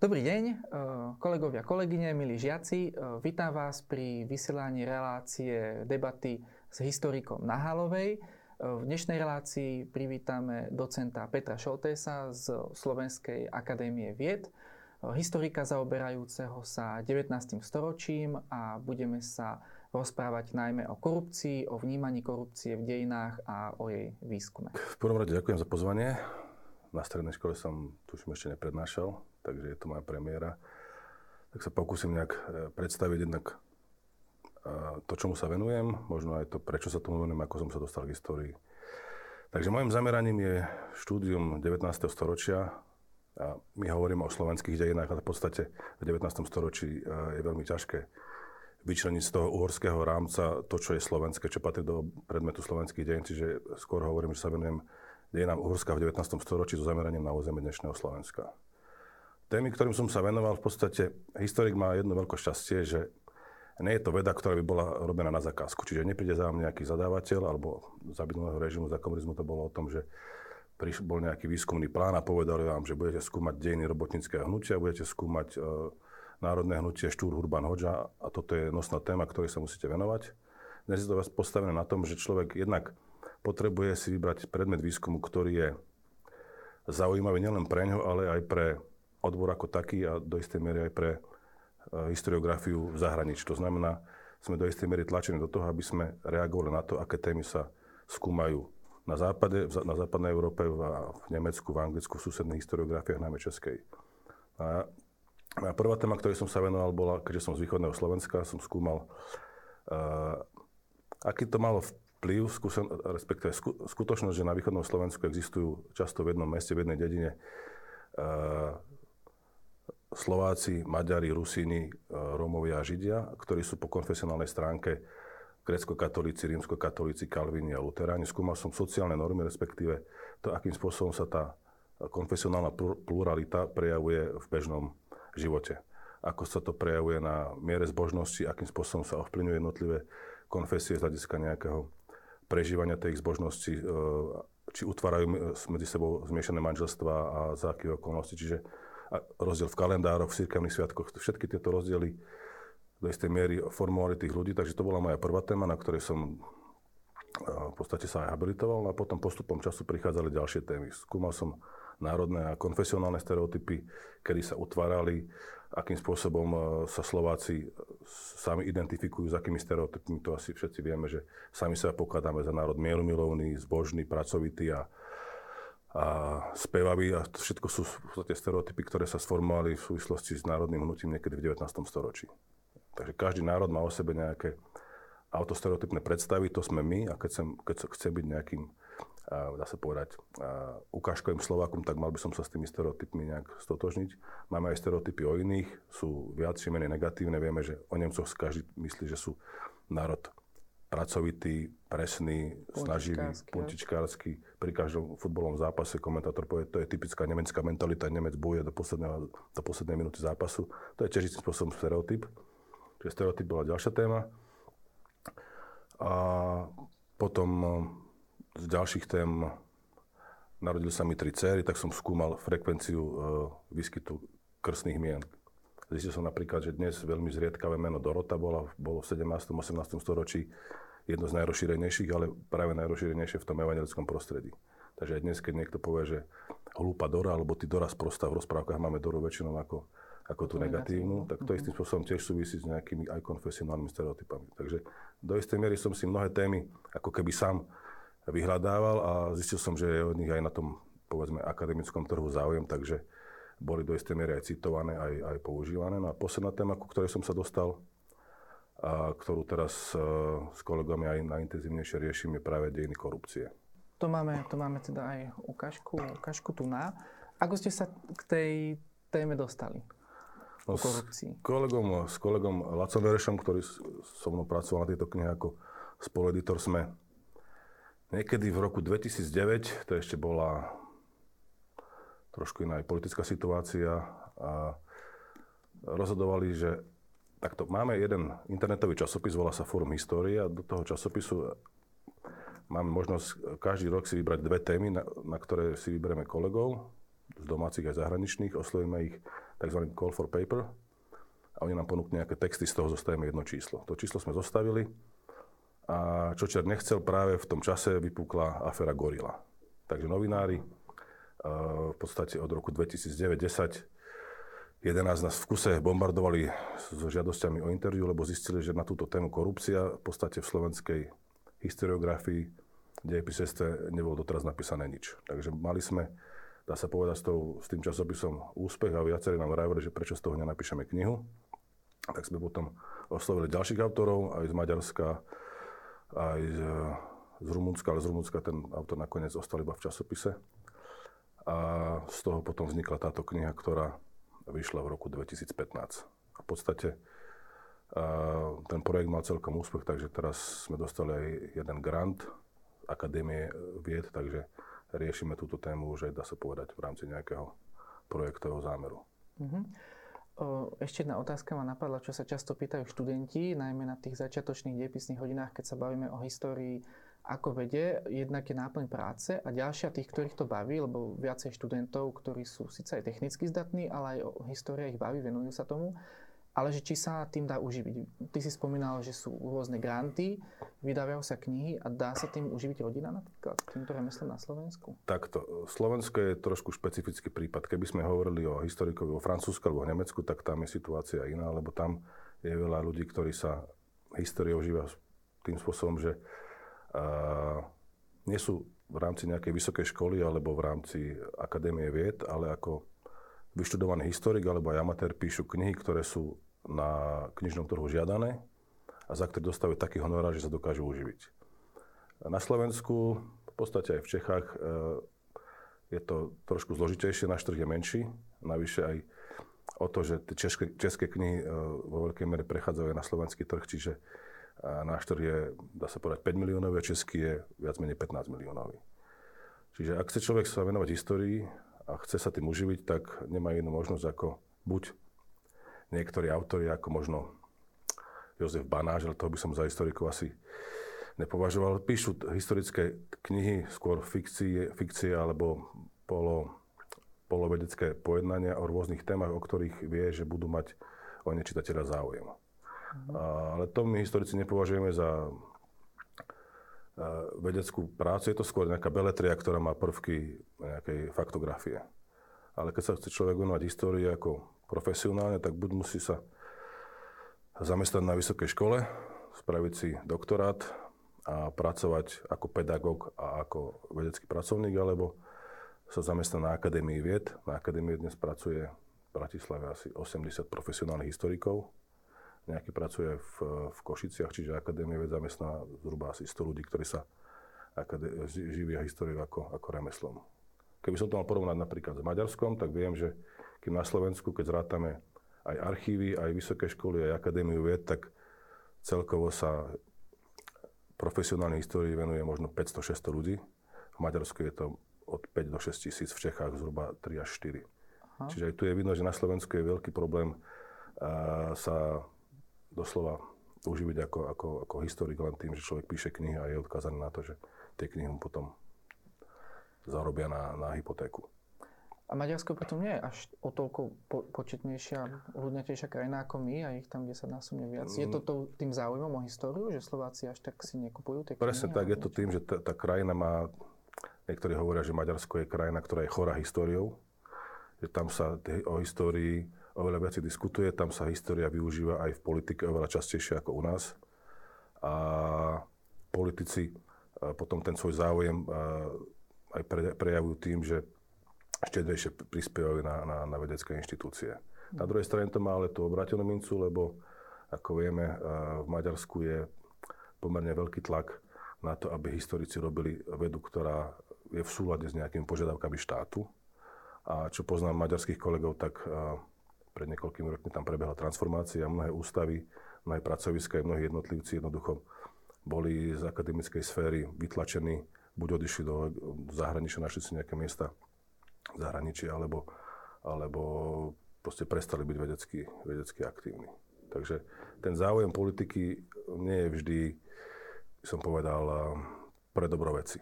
Dobrý deň, e, kolegovia, kolegyne, milí žiaci. E, vítam vás pri vysielaní relácie debaty s historikom Nahalovej. E, v dnešnej relácii privítame docenta Petra Šoltésa z Slovenskej akadémie vied, historika zaoberajúceho sa 19. storočím a budeme sa rozprávať najmä o korupcii, o vnímaní korupcie v dejinách a o jej výskume. V prvom rade ďakujem za pozvanie. Na strednej škole som tuším ešte neprednášal, takže je to moja premiéra. Tak sa pokúsim nejak e, predstaviť jednak e, to, čomu sa venujem, možno aj to, prečo sa tomu venujem, ako som sa dostal k histórii. Takže môjim zameraním je štúdium 19. storočia a my hovoríme o slovenských dejinách, ale v podstate v 19. storočí e, je veľmi ťažké vyčleniť z toho uhorského rámca to, čo je slovenské, čo patrí do predmetu slovenských dejín. Čiže skôr hovorím, že sa venujem dejinám Uhorska v 19. storočí so zameraním na územie dnešného Slovenska. Témy, ktorým som sa venoval, v podstate historik má jedno veľké šťastie, že nie je to veda, ktorá by bola robená na zakázku. Čiže nepríde za vám nejaký zadávateľ, alebo za minulého režimu, za komunizmu to bolo o tom, že bol nejaký výskumný plán a povedali vám, že budete skúmať dejiny robotníckého hnutia, budete skúmať e, národné hnutie Štúr Hurban Hoďa a toto je nosná téma, ktorej sa musíte venovať. Dnes je to postavené na tom, že človek jednak potrebuje si vybrať predmet výskumu, ktorý je zaujímavý nielen pre ňo, ale aj pre odbor ako taký a do istej miery aj pre e, historiografiu v zahraničí. To znamená, sme do istej miery tlačení do toho, aby sme reagovali na to, aké témy sa skúmajú na západe, na západnej Európe, v, Nemecku, v Anglicku, v susedných historiografiách, najmä českej. A moja prvá téma, ktorej som sa venoval, bola, keďže som z východného Slovenska, som skúmal, uh, aký to malo vplyv, skúsen, respektíve skutočnosť, že na východnom Slovensku existujú často v jednom meste, v jednej dedine uh, Slováci, Maďari, Rusíni, uh, Rómovia a Židia, ktorí sú po konfesionálnej stránke grecko-katolíci, rímsko-katolíci, kalvíni a luteráni. Skúmal som sociálne normy, respektíve to, akým spôsobom sa tá konfesionálna pluralita prejavuje v bežnom živote. Ako sa to prejavuje na miere zbožnosti, akým spôsobom sa ovplyvňujú jednotlivé konfesie z hľadiska nejakého prežívania tej ich zbožnosti, e, či utvárajú medzi sebou zmiešané manželstva a za akých okolností. Čiže rozdiel v kalendároch, v cirkevných sviatkoch, všetky tieto rozdiely do istej miery formovali tých ľudí, takže to bola moja prvá téma, na ktorej som v podstate sa aj habilitoval. A potom postupom času prichádzali ďalšie témy. Skúmal som národné a konfesionálne stereotypy, kedy sa utvárali, akým spôsobom sa Slováci sami identifikujú, s akými stereotypmi, to asi všetci vieme, že sami sa pokladáme za národ mierumilovný, zbožný, pracovitý a, a spevavý a to všetko sú v stereotypy, ktoré sa sformovali v súvislosti s národným hnutím niekedy v 19. storočí. Takže každý národ má o sebe nejaké autostereotypné predstavy, to sme my a keď, sem, keď chce byť nejakým dá sa povedať, ukážkovým Slovákom, tak mal by som sa s tými stereotypmi nejak stotožniť. Máme aj stereotypy o iných, sú viac či menej negatívne. Vieme, že o Nemcoch každý myslí, že sú národ pracovitý, presný, snaživý, puntičkársky. Pri každom futbolovom zápase komentátor povie, to je typická nemecká mentalita, Nemec bojuje do, do poslednej minúty zápasu. To je tiež istým spôsobom stereotyp. Čiže stereotyp bola ďalšia téma. A potom z ďalších tém narodili sa mi tri céry, tak som skúmal frekvenciu e, výskytu krstných mien. Zistil som napríklad, že dnes veľmi zriedkavé meno Dorota bola, bolo v 17. 18. storočí jedno z najrozšírenejších, ale práve najrozšírenejšie v tom evangelickom prostredí. Takže aj dnes, keď niekto povie, že hlúpa Dora, alebo ty Dora sprosta v rozprávkach máme Doru väčšinou ako, ako tú negatívnu, tak to istým spôsobom tiež súvisí s nejakými aj konfesionálnymi stereotypami. Takže do istej miery som si mnohé témy ako keby sám vyhľadával a zistil som, že je od nich aj na tom povedzme akademickom trhu záujem, takže boli do istej miery aj citované, aj, aj používané. No a posledná téma, ku ktorej som sa dostal, a ktorú teraz uh, s kolegami aj najintenzívnejšie riešim, je práve dejiny korupcie. To máme, to máme teda aj ukážku, ukážku tu na. Ako ste sa k tej téme dostali? No, korupcii. S kolegom, s kolegom Lacom Verešom, ktorý so mnou pracoval na tejto knihe ako spolueditor, sme Niekedy v roku 2009, to ešte bola trošku iná aj politická situácia, a rozhodovali, že takto, máme jeden internetový časopis, volá sa Forum Histórie a do toho časopisu máme možnosť každý rok si vybrať dve témy, na, na ktoré si vyberieme kolegov z domácich aj zahraničných, oslovíme ich tzv. call for paper a oni nám ponúknú nejaké texty, z toho zostavíme jedno číslo. To číslo sme zostavili a čo čer nechcel, práve v tom čase vypukla aféra Gorila. Takže novinári v podstate od roku 2009-10 11 nás v kuse bombardovali s žiadosťami o interviu, lebo zistili, že na túto tému korupcia v podstate v slovenskej historiografii dejepisestve nebolo doteraz napísané nič. Takže mali sme, dá sa povedať, s, tou, s tým časopisom úspech a viacerí nám vravili, že prečo z toho nenapíšeme knihu. Tak sme potom oslovili ďalších autorov, aj z Maďarska, aj z, z Rumunska, ale z Rumunska ten autor nakoniec ostal iba v časopise. A z toho potom vznikla táto kniha, ktorá vyšla v roku 2015. A v podstate ten projekt mal celkom úspech, takže teraz sme dostali aj jeden grant Akadémie vied, takže riešime túto tému už aj, dá sa povedať, v rámci nejakého projektového zámeru. Uh-huh. Ešte jedna otázka ma napadla, čo sa často pýtajú študenti, najmä na tých začiatočných dejepisných hodinách, keď sa bavíme o histórii ako vede, jednak je náplň práce a ďalšia tých, ktorých to baví, lebo viacej študentov, ktorí sú síce aj technicky zdatní, ale aj o história ich baví, venujú sa tomu, ale že či sa tým dá uživiť. Ty si spomínal, že sú rôzne granty, vydávajú sa knihy a dá sa tým uživiť rodina napríklad, týmto remeslom na Slovensku? Takto. Slovensko je trošku špecifický prípad. Keby sme hovorili o historikovi vo Francúzsku alebo v Nemecku, tak tam je situácia iná, lebo tam je veľa ľudí, ktorí sa históriou živia tým spôsobom, že nie sú v rámci nejakej vysokej školy alebo v rámci Akadémie vied, ale ako vyštudovaný historik alebo aj amatér píšu knihy, ktoré sú na knižnom trhu žiadané a za ktoré dostávajú taký honorár, že sa dokážu uživiť. Na Slovensku, v podstate aj v Čechách, e, je to trošku zložitejšie, náš trh je menší. Navyše aj o to, že tie české, české knihy e, vo veľkej mere prechádzajú na slovenský trh, čiže a náš trh je, dá sa povedať, 5 miliónový a český je viac menej 15 miliónový. Čiže ak chce človek sa venovať histórii a chce sa tým uživiť, tak nemá inú možnosť ako buď niektorí autori, ako možno Jozef Banáš, ale toho by som za historikov asi nepovažoval. Píšu historické knihy, skôr fikcie, fikcie alebo polo, polovedecké pojednania o rôznych témach, o ktorých vie, že budú mať o ne čitateľa záujem. Ale to my historici nepovažujeme za vedeckú prácu. Je to skôr nejaká beletria, ktorá má prvky nejakej faktografie. Ale keď sa chce človek venovať histórii ako profesionálne, tak buď musí sa zamestnať na vysokej škole, spraviť si doktorát a pracovať ako pedagóg a ako vedecký pracovník, alebo sa zamestná na Akadémii vied. Na Akadémii dnes pracuje v Bratislave asi 80 profesionálnych historikov, nejaký pracuje v, v Košiciach, čiže Akadémie ved zamestná zhruba asi 100 ľudí, ktorí sa akadé, živia históriu ako, ako remeslom. Keby som to mal porovnať napríklad s Maďarskom, tak viem, že keď na Slovensku, keď zrátame aj archívy, aj vysoké školy, aj Akadémiu vied, tak celkovo sa profesionálnej histórii venuje možno 500-600 ľudí. V Maďarsku je to od 5 do 6 tisíc, v Čechách zhruba 3 až 4. Aha. Čiže aj tu je vidno, že na Slovensku je veľký problém sa doslova uživiť ako, ako, ako historik len tým, že človek píše knihy a je odkázaný na to, že tie knihy mu potom zarobia na, na hypotéku. A Maďarsko potom nie je až o toľko po, početnejšia, ľudnatejšia krajina ako my a ich tam 10 násobne viac. Mm. Je to to tým záujmom o históriu, že Slováci až tak si nekupujú tie Presne tak, je to tým, že tá, krajina má, niektorí hovoria, že Maďarsko je krajina, ktorá je chorá históriou, že tam sa o histórii oveľa viac diskutuje, tam sa história využíva aj v politike oveľa častejšie ako u nás. A politici potom ten svoj záujem aj prejavujú tým, že štedrejšie prispievajú na, na, na vedecké inštitúcie. Na druhej strane to má ale tú obrátenú mincu, lebo ako vieme, v Maďarsku je pomerne veľký tlak na to, aby historici robili vedu, ktorá je v súlade s nejakými požiadavkami štátu. A čo poznám maďarských kolegov, tak pred niekoľkými rokmi tam prebehla transformácia, mnohé ústavy, mnohé pracoviska, mnohí jednotlivci jednoducho boli z akademickej sféry vytlačení, buď odišli do zahraničia, našli si nejaké miesta v zahraničí, alebo, alebo proste prestali byť vedecky, vedecky aktívni. Takže ten záujem politiky nie je vždy, som povedal, pre dobro veci.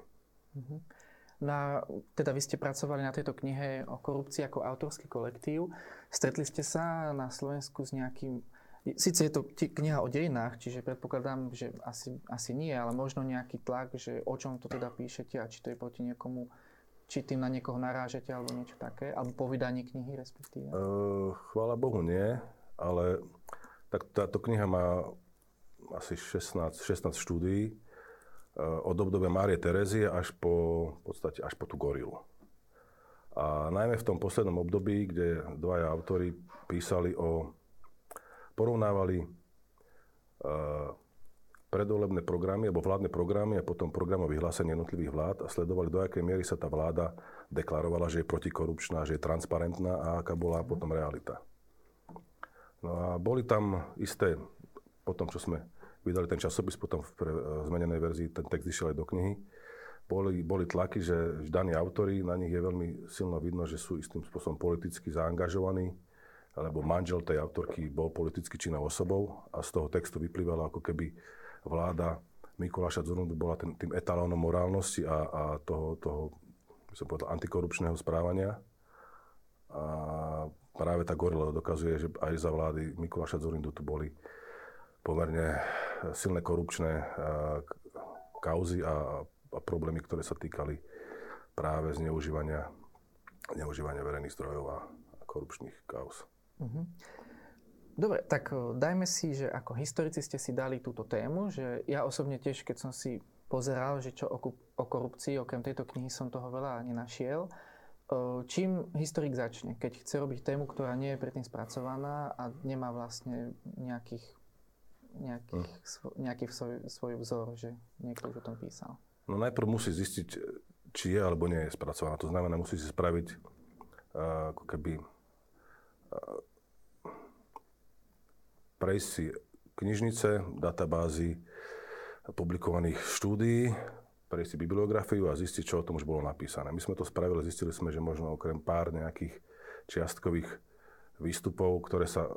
Uh-huh. Na, teda vy ste pracovali na tejto knihe o korupcii ako autorský kolektív. Stretli ste sa na Slovensku s nejakým... Sice je to kniha o dejinách, čiže predpokladám, že asi, asi nie, ale možno nejaký tlak, že o čom to teda píšete a či to je proti niekomu, či tým na niekoho narážete alebo niečo také, alebo po vydaní knihy respektíve. Uh, chvála Bohu nie, ale tak táto kniha má asi 16, 16 štúdií od obdobia Márie Terezie až po, v podstate až po tú gorilu. A najmä v tom poslednom období, kde dvaja autori písali o, porovnávali uh, predvolebné programy alebo vládne programy a potom programové vyhlásenie jednotlivých vlád a sledovali, do akej miery sa tá vláda deklarovala, že je protikorupčná, že je transparentná a aká bola potom realita. No a boli tam isté, potom čo sme vydali ten časopis, potom v pre, zmenenej verzii ten text išiel aj do knihy. Boli, boli tlaky, že daní autory, na nich je veľmi silno vidno, že sú istým spôsobom politicky zaangažovaní, alebo manžel tej autorky bol politicky činnou osobou a z toho textu vyplývalo, ako keby vláda Mikuláša Zorundu bola ten, tým etalónom morálnosti a, a toho, toho by som povedal, antikorupčného správania. A práve tá gorila dokazuje, že aj za vlády Mikuláša Zorindu tu boli pomerne silné korupčné eh, kauzy a, a problémy, ktoré sa týkali práve zneužívania, zneužívania verejných zdrojov a, korupčných kauz. Uh-huh. Dobre, tak eh, dajme si, že ako historici ste si dali túto tému, že ja osobne tiež, keď som si pozeral, že čo o, korupcii, okrem tejto knihy som toho veľa nenašiel. Eh, čím historik začne, keď chce robiť tému, ktorá nie je predtým spracovaná a nemá vlastne nejakých nejaký, hm. svoj, nejaký svoj, svoj vzor, že niekto už o tom písal? No najprv musí zistiť, či je alebo nie je spracovaná. To znamená, musí si spraviť uh, ako keby uh, prejsť si knižnice, databázy publikovaných štúdií, prejsť si bibliografiu a zistiť, čo o tom už bolo napísané. My sme to spravili, zistili sme, že možno okrem pár nejakých čiastkových výstupov, ktoré sa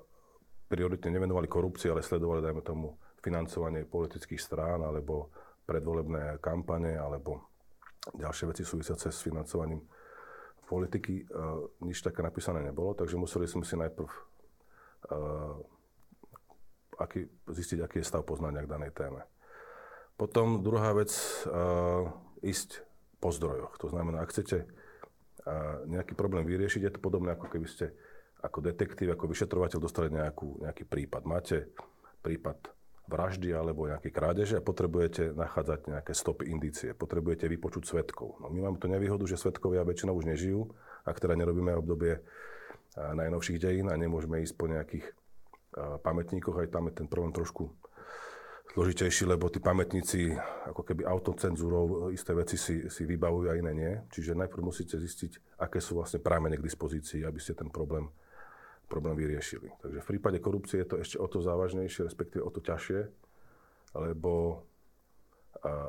prioritne nevenovali korupcii, ale sledovali, dajme tomu, financovanie politických strán alebo predvolebné kampane alebo ďalšie veci súvisiace s financovaním politiky. Uh, nič také napísané nebolo, takže museli sme si najprv uh, aký, zistiť, aký je stav poznania k danej téme. Potom druhá vec, uh, ísť po zdrojoch. To znamená, ak chcete uh, nejaký problém vyriešiť, je to podobné, ako keby ste ako detektív, ako vyšetrovateľ dostali nejakú, nejaký prípad. Máte prípad vraždy alebo nejaké krádeže a potrebujete nachádzať nejaké stopy, indície. Potrebujete vypočuť svetkov. No my máme tu nevýhodu, že svetkovia väčšinou už nežijú, ak teda nerobíme obdobie najnovších dejín a nemôžeme ísť po nejakých pamätníkoch. Aj tam je ten problém trošku zložitejší, lebo tí pamätníci ako keby autocenzúrou isté veci si, si vybavujú a iné nie. Čiže najprv musíte zistiť, aké sú vlastne prámene k dispozícii, aby ste ten problém problém vyriešili. Takže v prípade korupcie je to ešte o to závažnejšie, respektíve o to ťažšie, lebo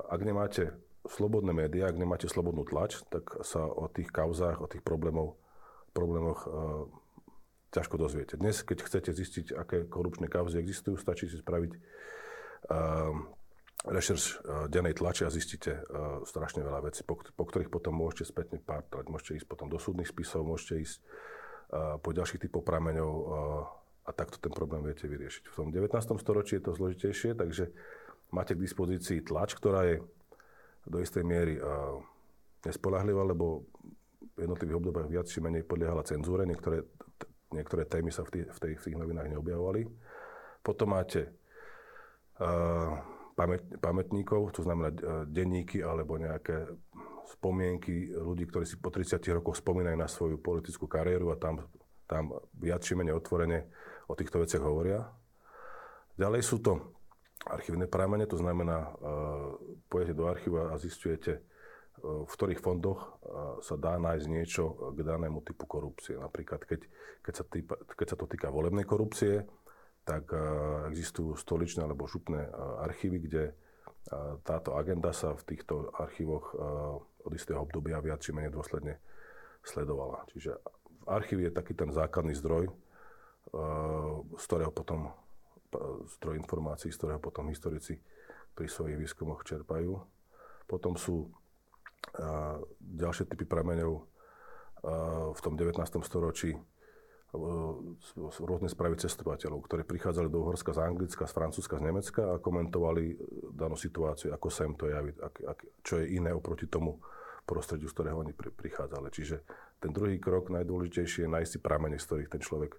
ak nemáte slobodné médiá, ak nemáte slobodnú tlač, tak sa o tých kauzách, o tých problémov, problémoch uh, ťažko dozviete. Dnes, keď chcete zistiť, aké korupčné kauzy existujú, stačí si spraviť uh, rešerš uh, dennej tlače a zistíte uh, strašne veľa vecí, po, po ktorých potom môžete spätne pátrať. Môžete ísť potom do súdnych spisov, môžete ísť po ďalších typoch prameňov a takto ten problém viete vyriešiť. V tom 19. storočí je to zložitejšie, takže máte k dispozícii tlač, ktorá je do istej miery nespolahlivá, lebo v jednotlivých obdobiach viac či menej podliehala cenzúre. Niektoré, niektoré témy sa v, tých, v, tých, v tých novinách neobjavovali. Potom máte uh, pamäť, pamätníkov, to znamená denníky alebo nejaké spomienky ľudí, ktorí si po 30 rokoch spomínajú na svoju politickú kariéru a tam, tam viac či menej otvorene o týchto veciach hovoria. Ďalej sú to archívne pramene, to znamená, uh, pôjdete do archíva a zistujete, uh, v ktorých fondoch uh, sa dá nájsť niečo k danému typu korupcie. Napríklad, keď, keď, sa, týpa, keď sa to týka volebnej korupcie, tak existujú stoličné alebo župné archívy, kde táto agenda sa v týchto archívoch od istého obdobia viac či menej dôsledne sledovala. Čiže archív je taký ten základný zdroj, eh, z ktorého potom zdroj informácií, z ktorého potom historici pri svojich výskumoch čerpajú. Potom sú ďalšie typy prameňov v tom 19. storočí rôzne správy cestovateľov, ktorí prichádzali do Uhorska z Anglicka, z Francúzska, z Nemecka a komentovali danú situáciu, ako sa im to javí, ak, ak, čo je iné oproti tomu prostrediu, z ktorého oni pri, prichádzali. Čiže ten druhý krok, najdôležitejší je nájsť si pramene, z ktorých ten človek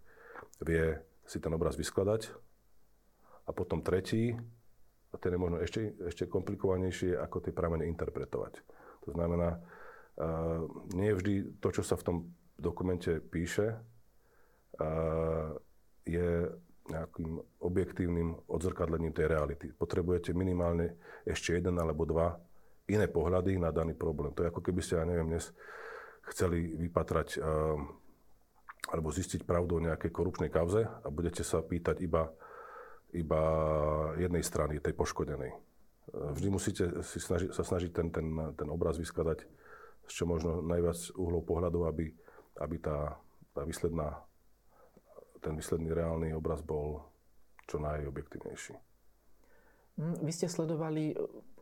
vie si ten obraz vyskladať. A potom tretí, a ten je možno ešte, ešte komplikovanejší, ako tie pramene interpretovať. To znamená, uh, nie je vždy to, čo sa v tom dokumente píše, je nejakým objektívnym odzrkadlením tej reality. Potrebujete minimálne ešte jeden alebo dva iné pohľady na daný problém. To je ako keby ste, ja neviem, dnes chceli vypatrať alebo zistiť pravdu o nejakej korupčnej kauze a budete sa pýtať iba, iba jednej strany, tej poškodenej. Vždy musíte si snaži, sa snažiť ten, ten, ten obraz vyskladať z čo možno najviac uhlov pohľadu, aby, aby tá, tá výsledná ten výsledný reálny obraz bol čo najobjektívnejší. Hm, vy ste sledovali e,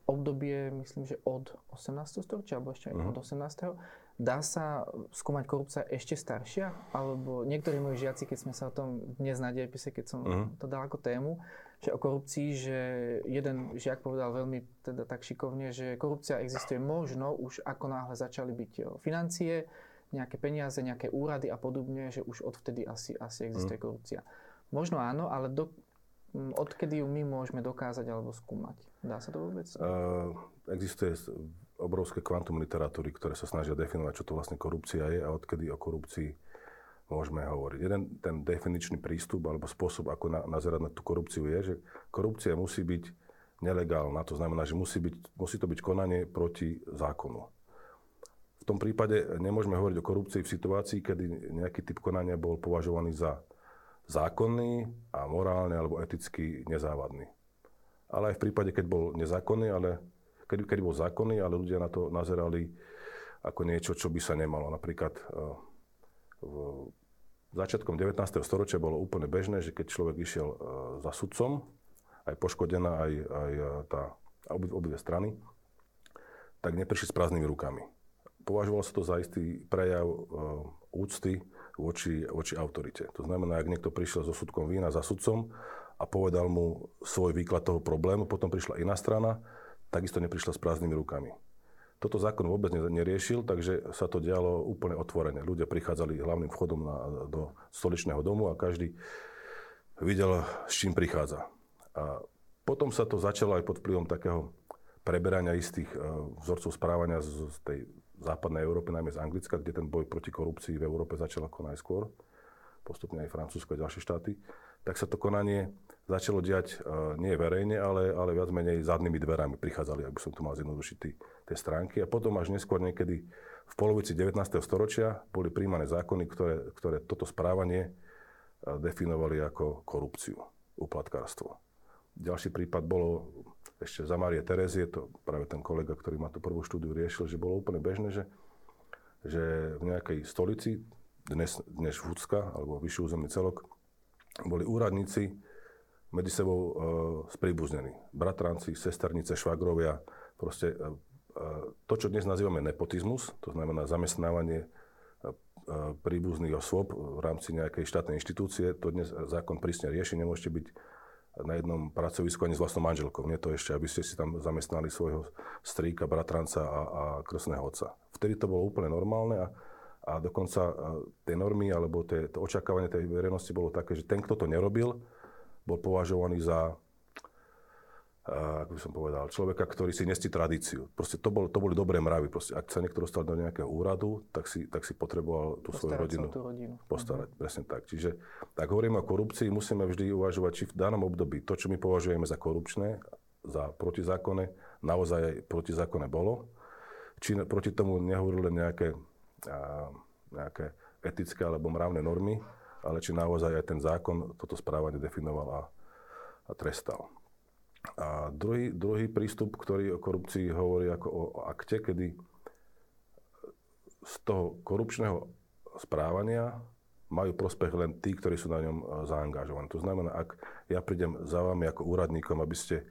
obdobie, myslím, že od 18. storočia, alebo ešte aj uh-huh. od 18. Dá sa skúmať korupcia ešte staršia? Alebo niektorí moji žiaci, keď sme sa o tom dnes na dejepise, keď som uh-huh. to dal ako tému, že o korupcii, že jeden žiak povedal veľmi teda tak šikovne, že korupcia existuje možno už ako náhle začali byť e, financie, nejaké peniaze, nejaké úrady a podobne, že už odvtedy asi, asi existuje mm. korupcia. Možno áno, ale do, odkedy ju my môžeme dokázať alebo skúmať? Dá sa to vôbec? Uh, existuje obrovské kvantum literatúry, ktoré sa snažia definovať, čo to vlastne korupcia je a odkedy o korupcii môžeme hovoriť. Jeden ten definičný prístup alebo spôsob, ako na, nazerať na tú korupciu je, že korupcia musí byť nelegálna. To znamená, že musí, byť, musí to byť konanie proti zákonu. V tom prípade nemôžeme hovoriť o korupcii v situácii, kedy nejaký typ konania bol považovaný za zákonný a morálne alebo eticky nezávadný. Ale aj v prípade, keď bol nezákonný, ale keď, keď bol zákonný, ale ľudia na to nazerali ako niečo, čo by sa nemalo. Napríklad eh, v začiatkom 19. storočia bolo úplne bežné, že keď človek išiel eh, za sudcom, aj poškodená, aj, aj eh, tá, obi, obidve strany, tak neprišli s prázdnymi rukami považovalo sa to za istý prejav uh, úcty voči, voči autorite. To znamená, ak niekto prišiel so súdkom vína za sudcom a povedal mu svoj výklad toho problému, potom prišla iná strana, takisto neprišla s prázdnymi rukami. Toto zákon vôbec neriešil, takže sa to dialo úplne otvorene. Ľudia prichádzali hlavným vchodom na, do stoličného domu a každý videl, s čím prichádza. A potom sa to začalo aj pod vplyvom takého preberania istých uh, vzorcov správania z tej západnej Európe, najmä z Anglicka, kde ten boj proti korupcii v Európe začal ako najskôr, postupne aj Francúzsko a ďalšie štáty, tak sa to konanie začalo diať uh, nie verejne, ale, ale viac menej zadnými dverami prichádzali, aby som to mal zjednodušiť, tie stránky. A potom až neskôr niekedy v polovici 19. storočia boli príjmané zákony, ktoré, ktoré toto správanie uh, definovali ako korupciu, uplatkárstvo. Ďalší prípad bolo ešte za Marie Terezie, to práve ten kolega, ktorý ma tú prvú štúdiu riešil, že bolo úplne bežné, že, že v nejakej stolici, dnes, dnes Vúcka, alebo vyšší územný celok, boli úradníci medzi sebou e, spríbuznení. Bratranci, sesternice, švagrovia, proste e, e, to, čo dnes nazývame nepotizmus, to znamená zamestnávanie e, e príbuzných osôb v rámci nejakej štátnej inštitúcie, to dnes zákon prísne rieši, nemôžete byť na jednom pracovisku ani s vlastnou manželkou. Nie to ešte, aby ste si tam zamestnali svojho strýka, bratranca a, a krstného otca. Vtedy to bolo úplne normálne a, a dokonca tie normy alebo tie, to očakávanie tej verejnosti bolo také, že ten, kto to nerobil, bol považovaný za ako by som povedal, človeka, ktorý si nestí tradíciu. Proste to, bol, to boli dobré mravy. Proste, ak sa niekto dostal do nejakého úradu, tak si, tak si potreboval tú svoju rodinu, rodinu postarať. Uh-huh. Presne tak. Čiže tak hovoríme o korupcii, musíme vždy uvažovať, či v danom období to, čo my považujeme za korupčné, za protizákonné, naozaj aj protizákonné bolo. Či proti tomu nehovorili nejaké, a, nejaké etické alebo mravné normy, ale či naozaj aj ten zákon toto správanie definoval a, a trestal. A druhý, druhý prístup, ktorý o korupcii hovorí ako o, akte, kedy z toho korupčného správania majú prospech len tí, ktorí sú na ňom e, zaangažovaní. To znamená, ak ja prídem za vami ako úradníkom, aby ste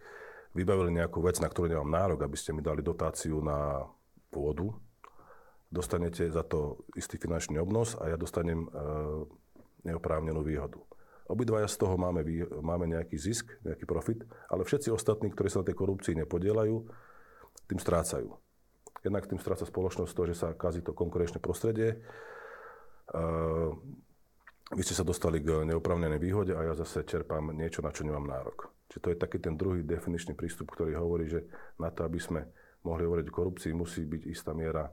vybavili nejakú vec, na ktorú nemám nárok, aby ste mi dali dotáciu na pôdu, dostanete za to istý finančný obnos a ja dostanem e, neoprávnenú výhodu. Obidvaja z toho máme, máme nejaký zisk, nejaký profit, ale všetci ostatní, ktorí sa na tej korupcii nepodielajú, tým strácajú. Jednak tým stráca spoločnosť to, že sa kazí to konkurenčné prostredie. Uh, vy ste sa dostali k neoprávnenej výhode a ja zase čerpám niečo, na čo nemám nárok. Čiže to je taký ten druhý definičný prístup, ktorý hovorí, že na to, aby sme mohli hovoriť o korupcii, musí byť istá miera,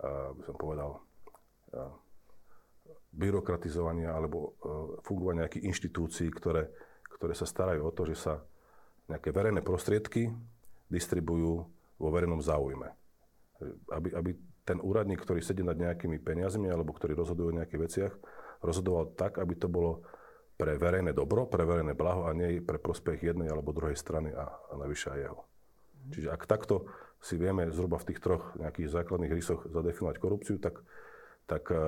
by som povedal, byrokratizovania alebo e, fungovania nejakých inštitúcií, ktoré, ktoré sa starajú o to, že sa nejaké verejné prostriedky distribujú vo verejnom záujme. Aby, aby ten úradník, ktorý sedí nad nejakými peniazmi alebo ktorý rozhoduje o nejakých veciach, rozhodoval tak, aby to bolo pre verejné dobro, pre verejné blaho a nie pre prospech jednej alebo druhej strany a, a navyše aj jeho. Čiže ak takto si vieme zhruba v tých troch nejakých základných rysoch zadefinovať korupciu, tak tak eh,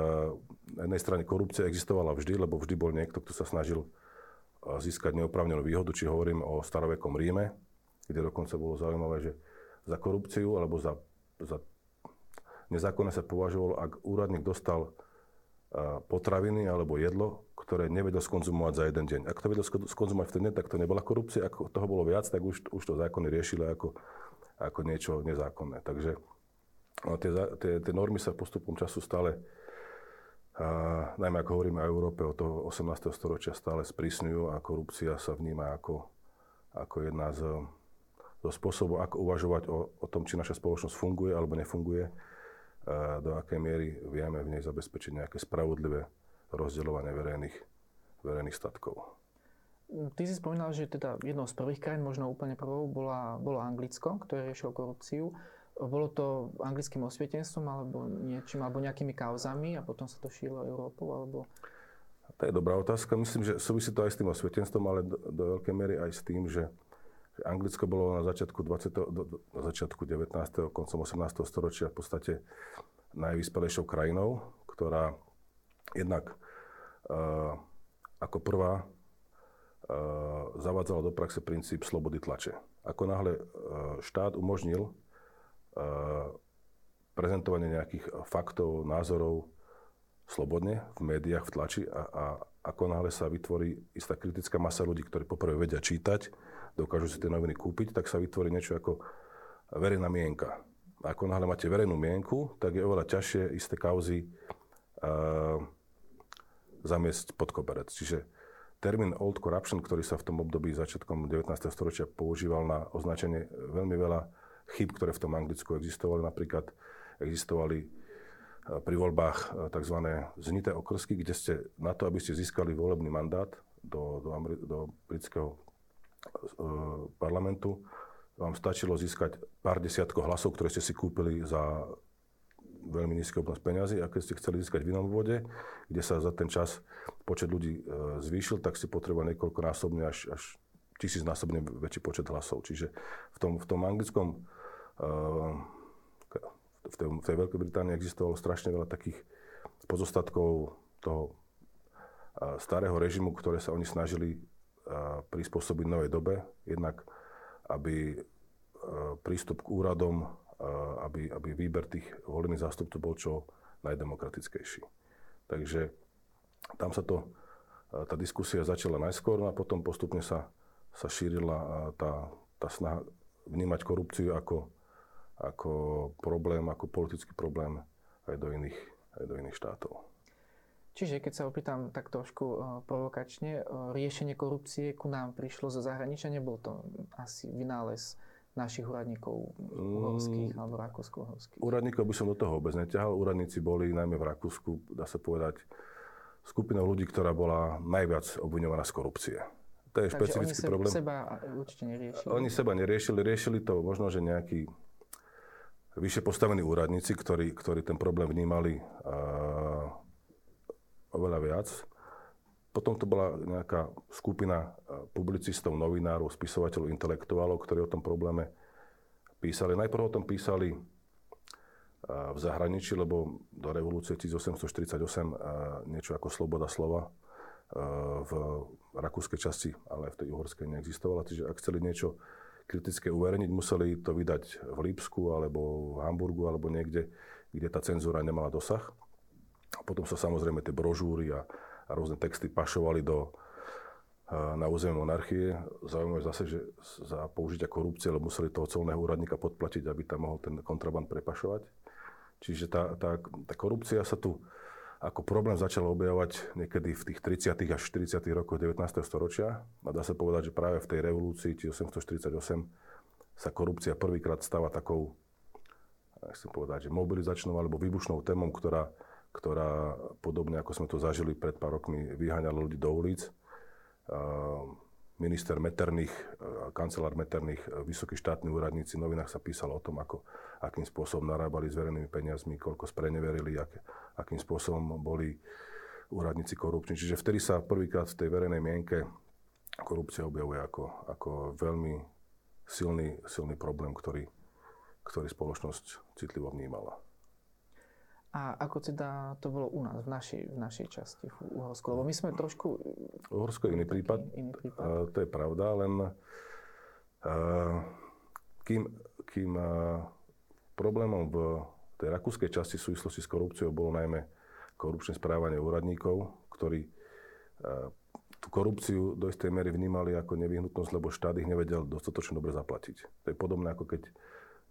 na jednej strane korupcia existovala vždy, lebo vždy bol niekto, kto sa snažil eh, získať neoprávnenú výhodu, či hovorím o starovekom Ríme, kde dokonca bolo zaujímavé, že za korupciu alebo za, za nezákonne sa považovalo, ak úradník dostal eh, potraviny alebo jedlo, ktoré nevedel skonzumovať za jeden deň. Ak to vedel skonzumovať v ten deň, tak to nebola korupcia. Ak toho bolo viac, tak už, už to zákony riešili ako, ako niečo nezákonné. Takže tie, tie, tie normy sa postupom času stále, a, najmä ako hovoríme o Európe od toho 18. storočia, stále sprísňujú a korupcia sa vníma ako, ako jedna z, zo spôsobov, ako uvažovať o, o tom, či naša spoločnosť funguje alebo nefunguje, a do akej miery vieme v nej zabezpečiť nejaké spravodlivé rozdeľovanie verejných, verejných statkov. Ty si spomínal, že teda jednou z prvých krajín, možno úplne prvou, bola, bolo Anglicko, ktoré riešilo korupciu. Bolo to anglickým osvietenstvom alebo niečím, alebo nejakými kauzami a potom sa to šírilo Európou, alebo... To je dobrá otázka. Myslím, že súvisí to aj s tým osvietenstvom, ale do, do veľkej miery aj s tým, že Anglicko bolo na začiatku, 20, do, na začiatku 19. koncom 18. storočia v podstate najvyspelejšou krajinou, ktorá jednak uh, ako prvá uh, zavádzala do praxe princíp slobody tlače. Ako náhle uh, štát umožnil prezentovanie nejakých faktov, názorov slobodne v médiách, v tlači a, a ako náhle sa vytvorí istá kritická masa ľudí, ktorí poprvé vedia čítať, dokážu si tie noviny kúpiť, tak sa vytvorí niečo ako verejná mienka. Ako náhle máte verejnú mienku, tak je oveľa ťažšie isté kauzy uh, zamiesť pod koberec. Čiže termín old corruption, ktorý sa v tom období začiatkom 19. storočia používal na označenie veľmi veľa chyb, ktoré v tom Anglicku existovali. Napríklad existovali e, pri voľbách e, tzv. znité okrsky, kde ste na to, aby ste získali volebný mandát do, do, do britského e, parlamentu, vám stačilo získať pár desiatkov hlasov, ktoré ste si kúpili za veľmi nízky obnos peňazí a keď ste chceli získať v inom vode, kde sa za ten čas počet ľudí zvýšil, tak ste potrebovali niekoľkonásobne až, až tisícnásobne väčší počet hlasov. Čiže v tom, v tom anglickom v tej, v tej Veľkej Británii existovalo strašne veľa takých pozostatkov toho starého režimu, ktoré sa oni snažili prispôsobiť novej dobe. Jednak, aby prístup k úradom, aby, aby výber tých volených zástupcov bol čo najdemokratickejší. Takže tam sa to, tá diskusia začala najskôr no a potom postupne sa, sa šírila tá, tá snaha vnímať korupciu ako ako problém, ako politický problém aj do iných, aj do iných štátov. Čiže keď sa opýtam tak trošku uh, provokačne, uh, riešenie korupcie ku nám prišlo zo zahraničia, nebol to asi vynález našich úradníkov uhorských mm, alebo rakúsko-uhorských? Úradníkov by som do toho vôbec neťahal. Úradníci boli najmä v Rakúsku, dá sa povedať, skupinou ľudí, ktorá bola najviac obviňovaná z korupcie. To je Takže špecifický oni problém. seba určite neriešili. Oni seba neriešili, riešili to možno, že nejaký vyššie postavení úradníci, ktorí, ktorí ten problém vnímali uh, oveľa viac. Potom to bola nejaká skupina publicistov, novinárov, spisovateľov, intelektuálov, ktorí o tom probléme písali. Najprv o tom písali v zahraničí, lebo do revolúcie 1848 niečo ako sloboda slova v rakúskej časti, ale v tej uhorskej neexistovala. Čiže ak chceli niečo kritické uverejniť, museli to vydať v Lipsku alebo v Hamburgu alebo niekde, kde tá cenzúra nemala dosah. A potom sa samozrejme tie brožúry a, a rôzne texty pašovali do, na územie monarchie. Zaujímavé zase, že za použitia korupcie, lebo museli toho colného úradníka podplatiť, aby tam mohol ten kontraband prepašovať. Čiže tá, tá, tá korupcia sa tu ako problém začal objavovať niekedy v tých 30. až 40. rokoch 19. storočia. A dá sa povedať, že práve v tej revolúcii 1848 sa korupcia prvýkrát stáva takou, chcem povedať, že mobilizačnou alebo výbušnou témou, ktorá, ktorá podobne ako sme to zažili pred pár rokmi, vyháňala ľudí do ulic minister Metternich, kancelár Metternich, vysokí štátni úradníci, v novinách sa písalo o tom, ako, akým spôsobom narábali s verejnými peniazmi, koľko spreneverili, ak, akým spôsobom boli úradníci korupční. Čiže vtedy sa prvýkrát v tej verejnej mienke korupcia objavuje ako, ako veľmi silný, silný problém, ktorý, ktorý spoločnosť citlivo vnímala. A ako teda to bolo u nás, v našej, v našej časti, v Uhorsku? Lebo my sme trošku... Uhorsko je iný prípad. Iný prípad. Uh, to je pravda, len uh, kým, kým uh, problémom v tej rakúskej časti v súvislosti s korupciou bolo najmä korupčné správanie úradníkov, ktorí uh, tú korupciu do istej miery vnímali ako nevyhnutnosť, lebo štát ich nevedel dostatočne dobre zaplatiť. To je podobné ako keď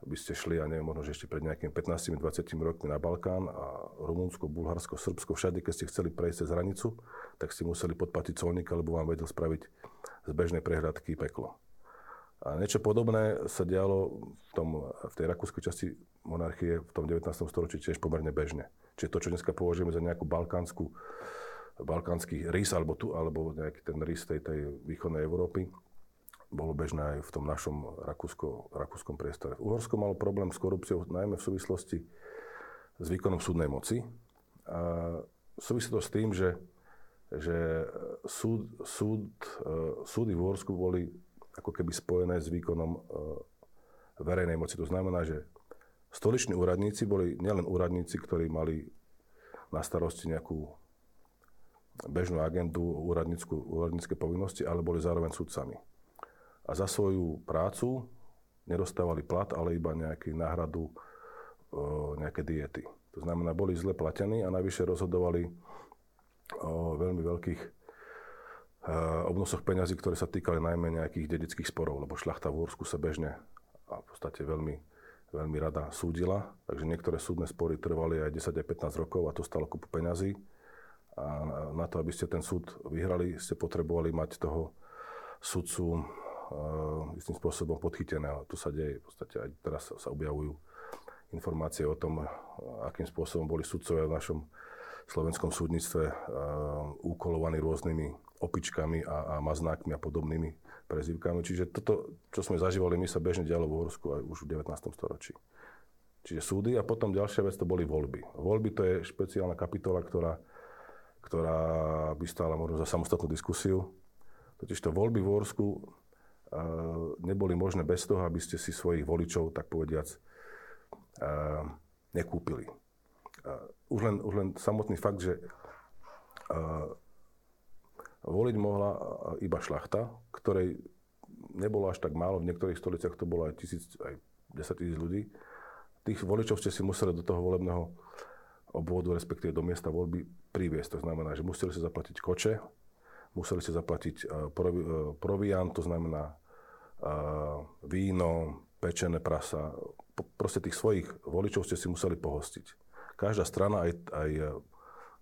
by ste šli, ja neviem, možno, že ešte pred nejakými 15-20 rokmi na Balkán a Rumunsko, Bulharsko, Srbsko, všade, keď ste chceli prejsť cez hranicu, tak ste museli podplatiť colníka, lebo vám vedel spraviť z bežnej prehľadky peklo. A niečo podobné sa dialo v, tom, v tej rakúskej časti monarchie v tom 19. storočí tiež pomerne bežne. Čiže to, čo dneska považujeme za nejakú balkánsku, balkánsky rys alebo, tu, alebo nejaký ten rys tej, tej východnej Európy, bolo bežné aj v tom našom Rakúsko, rakúskom priestore. Uhorsko malo problém s korupciou najmä v súvislosti s výkonom súdnej moci. A súvisí to s tým, že, že súd, súd, e, súdy v Uhorsku boli ako keby spojené s výkonom e, verejnej moci. To znamená, že stoliční úradníci boli nielen úradníci, ktorí mali na starosti nejakú bežnú agendu, úradnícke povinnosti, ale boli zároveň sudcami a za svoju prácu nedostávali plat, ale iba nejaký náhradu, nejaké diety. To znamená, boli zle platení a najvyššie rozhodovali o veľmi veľkých obnosoch peňazí, ktoré sa týkali najmä nejakých dedických sporov, lebo šľachta v Úrsku sa bežne a v podstate veľmi, veľmi rada súdila, takže niektoré súdne spory trvali aj 10 15 rokov a to stalo kupu peňazí. A na to, aby ste ten súd vyhrali, ste potrebovali mať toho sudcu uh, istým spôsobom podchytené. A to sa deje. V podstate aj teraz sa objavujú informácie o tom, akým spôsobom boli sudcovia v našom slovenskom súdnictve uh, úkolovaní rôznymi opičkami a, a maznákmi a podobnými prezývkami. Čiže toto, čo sme zažívali, my sa bežne dialo v Uhorsku aj už v 19. storočí. Čiže súdy a potom ďalšia vec to boli voľby. Voľby to je špeciálna kapitola, ktorá, ktorá by stála možno za samostatnú diskusiu. Totiž to voľby v Uhorsku neboli možné bez toho, aby ste si svojich voličov, tak povediac, nekúpili. Už len, už len samotný fakt, že voliť mohla iba šlachta, ktorej nebolo až tak málo, v niektorých stoliciach to bolo aj, tisíc, aj 10 tisíc ľudí. Tých voličov ste si museli do toho volebného obvodu, respektíve do miesta voľby priviesť. To znamená, že museli si zaplatiť koče, museli ste zaplatiť eh, provi, eh, proviant, to znamená eh, víno, pečené prasa. Proste tých svojich voličov ste si museli pohostiť. Každá strana, aj, aj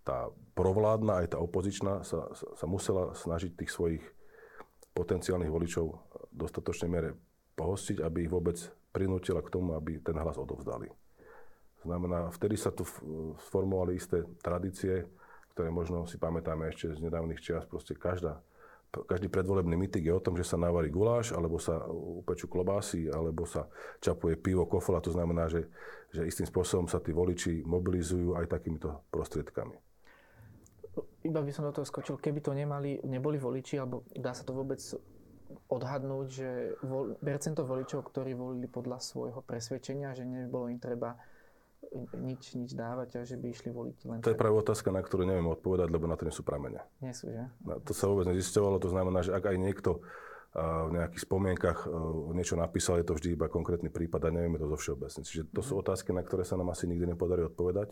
tá provládna, aj tá opozičná, sa, sa, musela snažiť tých svojich potenciálnych voličov v dostatočnej miere pohostiť, aby ich vôbec prinútila k tomu, aby ten hlas odovzdali. Znamená, vtedy sa tu sformovali isté tradície, ktoré možno si pamätáme ešte z nedávnych čias, proste každá, každý predvolebný mitik je o tom, že sa navarí guláš, alebo sa upečú klobásy, alebo sa čapuje pivo, kofola. To znamená, že, že istým spôsobom sa tí voliči mobilizujú aj takýmito prostriedkami. Iba by som do toho skočil, keby to nemali, neboli voliči, alebo dá sa to vôbec odhadnúť, že vol, percento voličov, ktorí volili podľa svojho presvedčenia, že nebolo im treba nič, nič dávať a že by išli voliť len To je práve otázka, na ktorú neviem odpovedať, lebo na to nie sú pramene. Nie sú, že? No, to sa vôbec nezistovalo, to znamená, že ak aj niekto v nejakých spomienkach niečo napísal, je to vždy iba konkrétny prípad a nevieme to zo všeobecne. Čiže to sú mhm. otázky, na ktoré sa nám asi nikdy nepodarí odpovedať.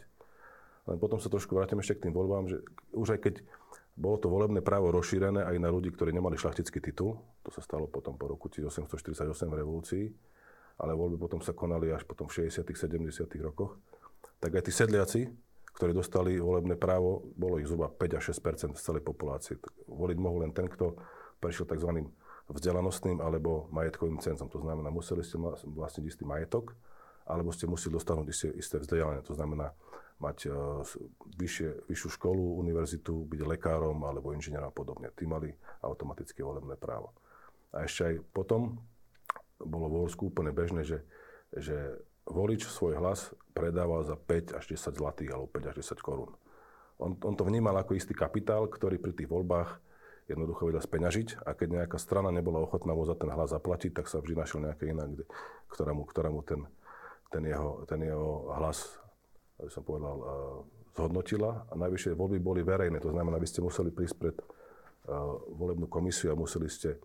Len potom sa trošku vrátim ešte k tým voľbám, že už aj keď bolo to volebné právo rozšírené aj na ľudí, ktorí nemali šlachtický titul, to sa stalo potom po roku 1848 v revolúcii, ale voľby potom sa konali až potom v 60 70 rokoch, tak aj tí sedliaci, ktorí dostali volebné právo, bolo ich zhruba 5 až 6 z celej populácie. Voliť mohol len ten, kto prešiel tzv vzdelanostným alebo majetkovým cenzom. To znamená, museli ste vlastniť istý majetok, alebo ste museli dostanúť isté, isté vzdelanie. To znamená mať uh, vyššie, vyššiu školu, univerzitu, byť lekárom alebo inžinierom a podobne. Tí mali automaticky volebné právo. A ešte aj potom bolo v Horsku úplne bežné, že, že volič svoj hlas predával za 5 až 10 zlatých alebo 5 až 10 korún. On, on to vnímal ako istý kapitál, ktorý pri tých voľbách jednoducho vedel speňažiť a keď nejaká strana nebola ochotná mu za ten hlas zaplatiť, tak sa vždy našiel nejaká iná, kde, ktorá ten, ten, jeho, ten jeho hlas, aby som povedal, uh, zhodnotila. A najvyššie voľby boli verejné, to znamená, vy ste museli prísť pred uh, volebnú komisiu a museli ste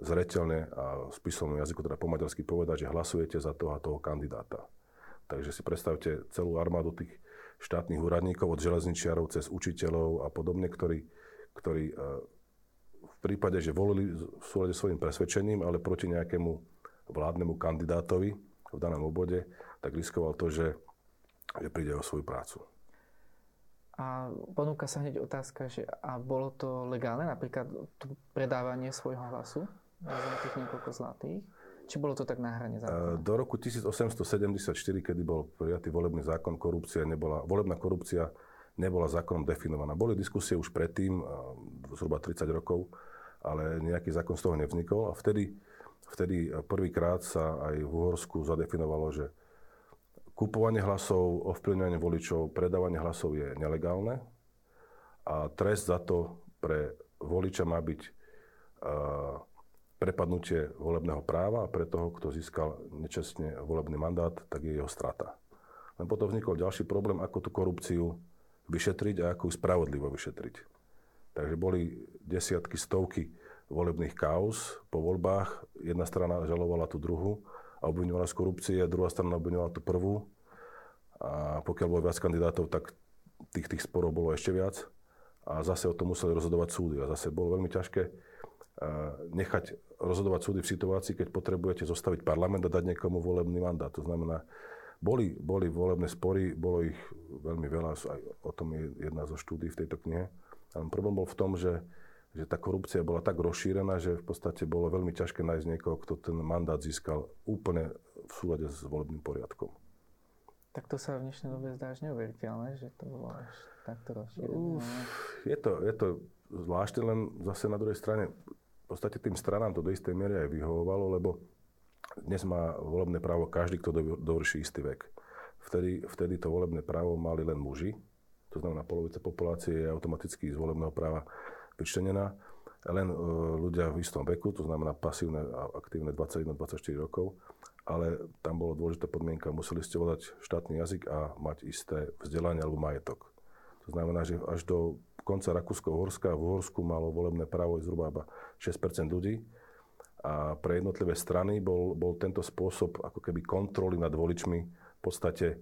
zretelne a v písomnom jazyku, teda po maďarsky povedať, že hlasujete za toho a toho kandidáta. Takže si predstavte celú armádu tých štátnych úradníkov, od železničiarov cez učiteľov a podobne, ktorí, ktorí uh, v prípade, že volili v súlade svojim presvedčením, ale proti nejakému vládnemu kandidátovi v danom obode, tak riskoval to, že, že príde o svoju prácu. A ponúka sa hneď otázka, že a bolo to legálne, napríklad to predávanie svojho hlasu za tých niekoľko zlatých? Či bolo to tak na hrane zákona? Do roku 1874, kedy bol prijatý volebný zákon, korupcia nebola, volebná korupcia nebola zákonom definovaná. Boli diskusie už predtým, zhruba 30 rokov, ale nejaký zákon z toho nevznikol. A vtedy, vtedy prvýkrát sa aj v Uhorsku zadefinovalo, že kupovanie hlasov, ovplyvňovanie voličov, predávanie hlasov je nelegálne a trest za to pre voliča má byť uh, prepadnutie volebného práva a pre toho, kto získal nečestne volebný mandát, tak je jeho strata. Len potom vznikol ďalší problém, ako tú korupciu vyšetriť a ako ju spravodlivo vyšetriť. Takže boli desiatky, stovky volebných kauz po voľbách. Jedna strana žalovala tú druhú a obvinovala z korupcie, druhá strana obvinovala tú prvú. A pokiaľ bolo viac kandidátov, tak tých, tých sporov bolo ešte viac. A zase o tom museli rozhodovať súdy. A zase bolo veľmi ťažké nechať rozhodovať súdy v situácii, keď potrebujete zostaviť parlament a dať niekomu volebný mandát. To znamená, boli, boli volebné spory, bolo ich veľmi veľa, aj o tom je jedna zo štúdí v tejto knihe. Ale problém bol v tom, že, že tá korupcia bola tak rozšírená, že v podstate bolo veľmi ťažké nájsť niekoho, kto ten mandát získal úplne v súlade s volebným poriadkom. Tak to sa v dnešnej dobe zdá až neuveriteľné, že to bolo až takto rozšírené. Uf, je to, je to zvláštne, len zase na druhej strane v podstate tým stranám to do istej miery aj vyhovovalo, lebo dnes má volebné právo každý, kto dovrší istý vek. Vtedy, vtedy to volebné právo mali len muži, to znamená polovica populácie je automaticky z volebného práva vyčlenená. Len e, ľudia v istom veku, to znamená pasívne a aktívne 21-24 rokov, ale tam bolo dôležitá podmienka, museli ste volať štátny jazyk a mať isté vzdelanie alebo majetok. To znamená, že až do konca Rakúsko-Horska v Uhorsku malo volebné právo zhruba iba 6 ľudí. A pre jednotlivé strany bol, bol tento spôsob ako keby kontroly nad voličmi v podstate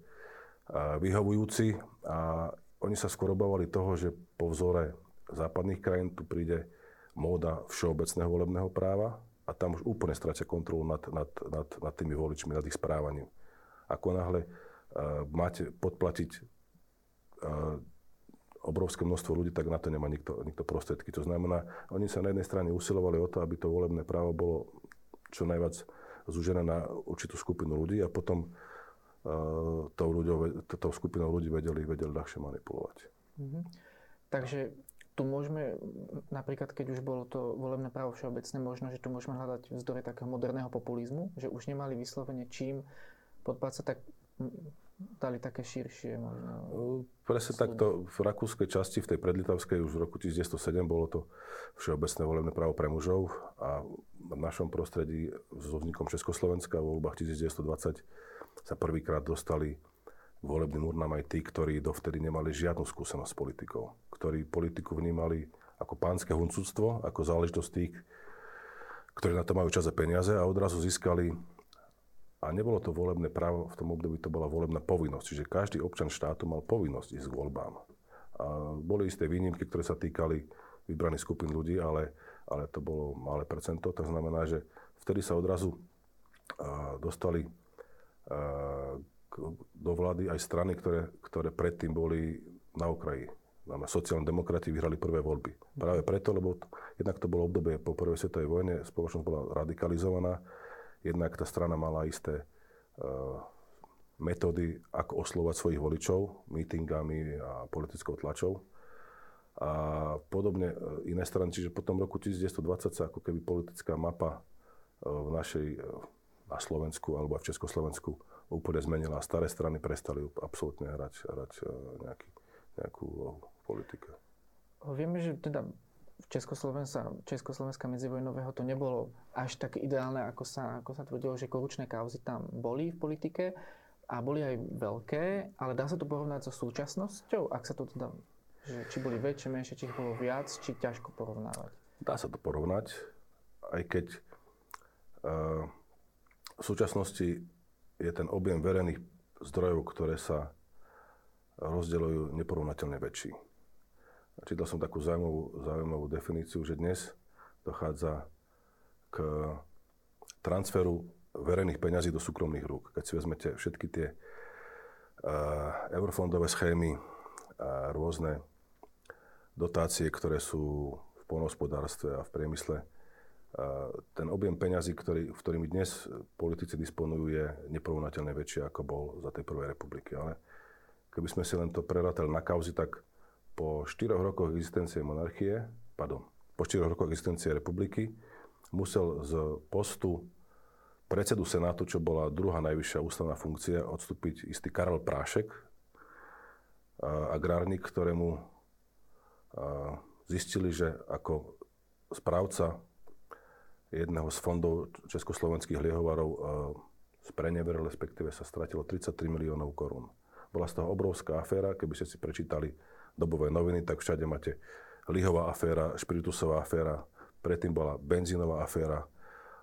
vyhovujúci. A oni sa skôr obávali toho, že po vzore západných krajín tu príde móda všeobecného volebného práva a tam už úplne stratia kontrolu nad, nad, nad, nad tými voličmi, nad ich správaním. Ako náhle uh, máte podplatiť uh, obrovské množstvo ľudí, tak na to nemá nikto, nikto prostriedky. To znamená, oni sa na jednej strane usilovali o to, aby to volebné právo bolo čo najviac zúžené na určitú skupinu ľudí a potom tou, ľuďou, tou skupinou ľudí vedeli, vedeli ľahšie manipulovať. Mm-hmm. Takže tu môžeme, napríklad keď už bolo to volebné právo všeobecné, možno, že tu môžeme hľadať vzdory takého moderného populizmu, že už nemali vyslovene čím podpácať, tak dali také širšie možno. Presne takto v rakúskej časti, v tej predlitavskej už v roku 1907 bolo to všeobecné volebné právo pre mužov a v našom prostredí so vznikom Československa v voľbách 1920 sa prvýkrát dostali volebným urnám aj tí, ktorí dovtedy nemali žiadnu skúsenosť s politikou. Ktorí politiku vnímali ako pánske huncúctvo, ako záležitosť tých, ktorí na to majú čas a peniaze a odrazu získali a nebolo to volebné právo, v tom období to bola volebná povinnosť. Čiže každý občan štátu mal povinnosť ísť k voľbám. A boli isté výnimky, ktoré sa týkali vybraných skupín ľudí, ale, ale to bolo malé percento. To znamená, že vtedy sa odrazu dostali do vlády aj strany, ktoré, ktoré predtým boli na okraji. Znamená, sociálni demokrati vyhrali prvé voľby. Práve preto, lebo jednak to bolo obdobie po prvej svetovej vojne, spoločnosť bola radikalizovaná, Jednak tá strana mala isté uh, metódy, ako oslovať svojich voličov, mítingami a politickou tlačou. A podobne uh, iné strany, čiže po tom roku 1920 sa ako keby politická mapa uh, v našej, na Slovensku alebo v Československu úplne zmenila. Staré strany prestali absolútne hrať, hrať nejaký, nejakú politiku. Vieme, že teda Československa, Československa medzivojnového to nebolo až tak ideálne, ako sa, ako sa tvrdilo, že korupčné kauzy tam boli v politike a boli aj veľké, ale dá sa to porovnať so súčasnosťou, ak sa to teda, že či boli väčšie, menšie, či ich bolo viac, či ťažko porovnávať? Dá sa to porovnať, aj keď uh, v súčasnosti je ten objem verejných zdrojov, ktoré sa rozdeľujú neporovnateľne väčší. Čítal som takú zaujímavú, zaujímavú definíciu, že dnes dochádza k transferu verejných peňazí do súkromných rúk. Keď si vezmete všetky tie uh, eurofondové schémy a rôzne dotácie, ktoré sú v polnohospodárstve a v priemysle, uh, ten objem peňazí, ktorý, ktorými dnes politici disponujú, je neporovnateľne väčší, ako bol za tej prvej republiky. Ale keby sme si len to prerátali na kauzy, tak po 4 rokoch existencie monarchie, pardon, po 4 rokoch existencie republiky, musel z postu predsedu Senátu, čo bola druhá najvyššia ústavná funkcia, odstúpiť istý Karel Prášek, agrárnik, ktorému zistili, že ako správca jedného z fondov československých liehovarov spreneveril, respektíve sa stratilo 33 miliónov korún. Bola z toho obrovská aféra, keby ste si prečítali dobové noviny, tak všade máte lihová aféra, špiritusová aféra, predtým bola benzínová aféra,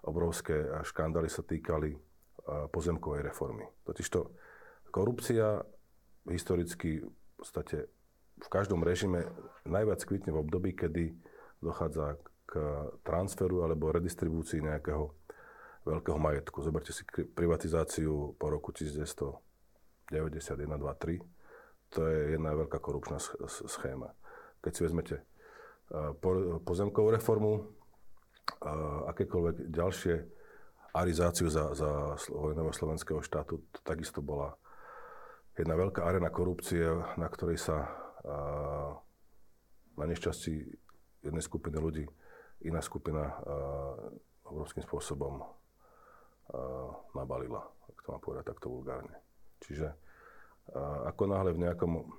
obrovské škandály sa týkali pozemkovej reformy. Totižto korupcia historicky v podstate v každom režime najviac kvitne v období, kedy dochádza k transferu alebo redistribúcii nejakého veľkého majetku. Zoberte si privatizáciu po roku 1991, 2, 3 to je jedna veľká korupčná schéma. Keď si vezmete pozemkovú reformu, akékoľvek ďalšie arizáciu za, za vojnového slovenského štátu, to takisto bola jedna veľká arena korupcie, na ktorej sa na nešťastí jednej skupiny ľudí iná skupina obrovským spôsobom nabalila, ak to mám povedať takto vulgárne. Čiže a ako náhle v nejakom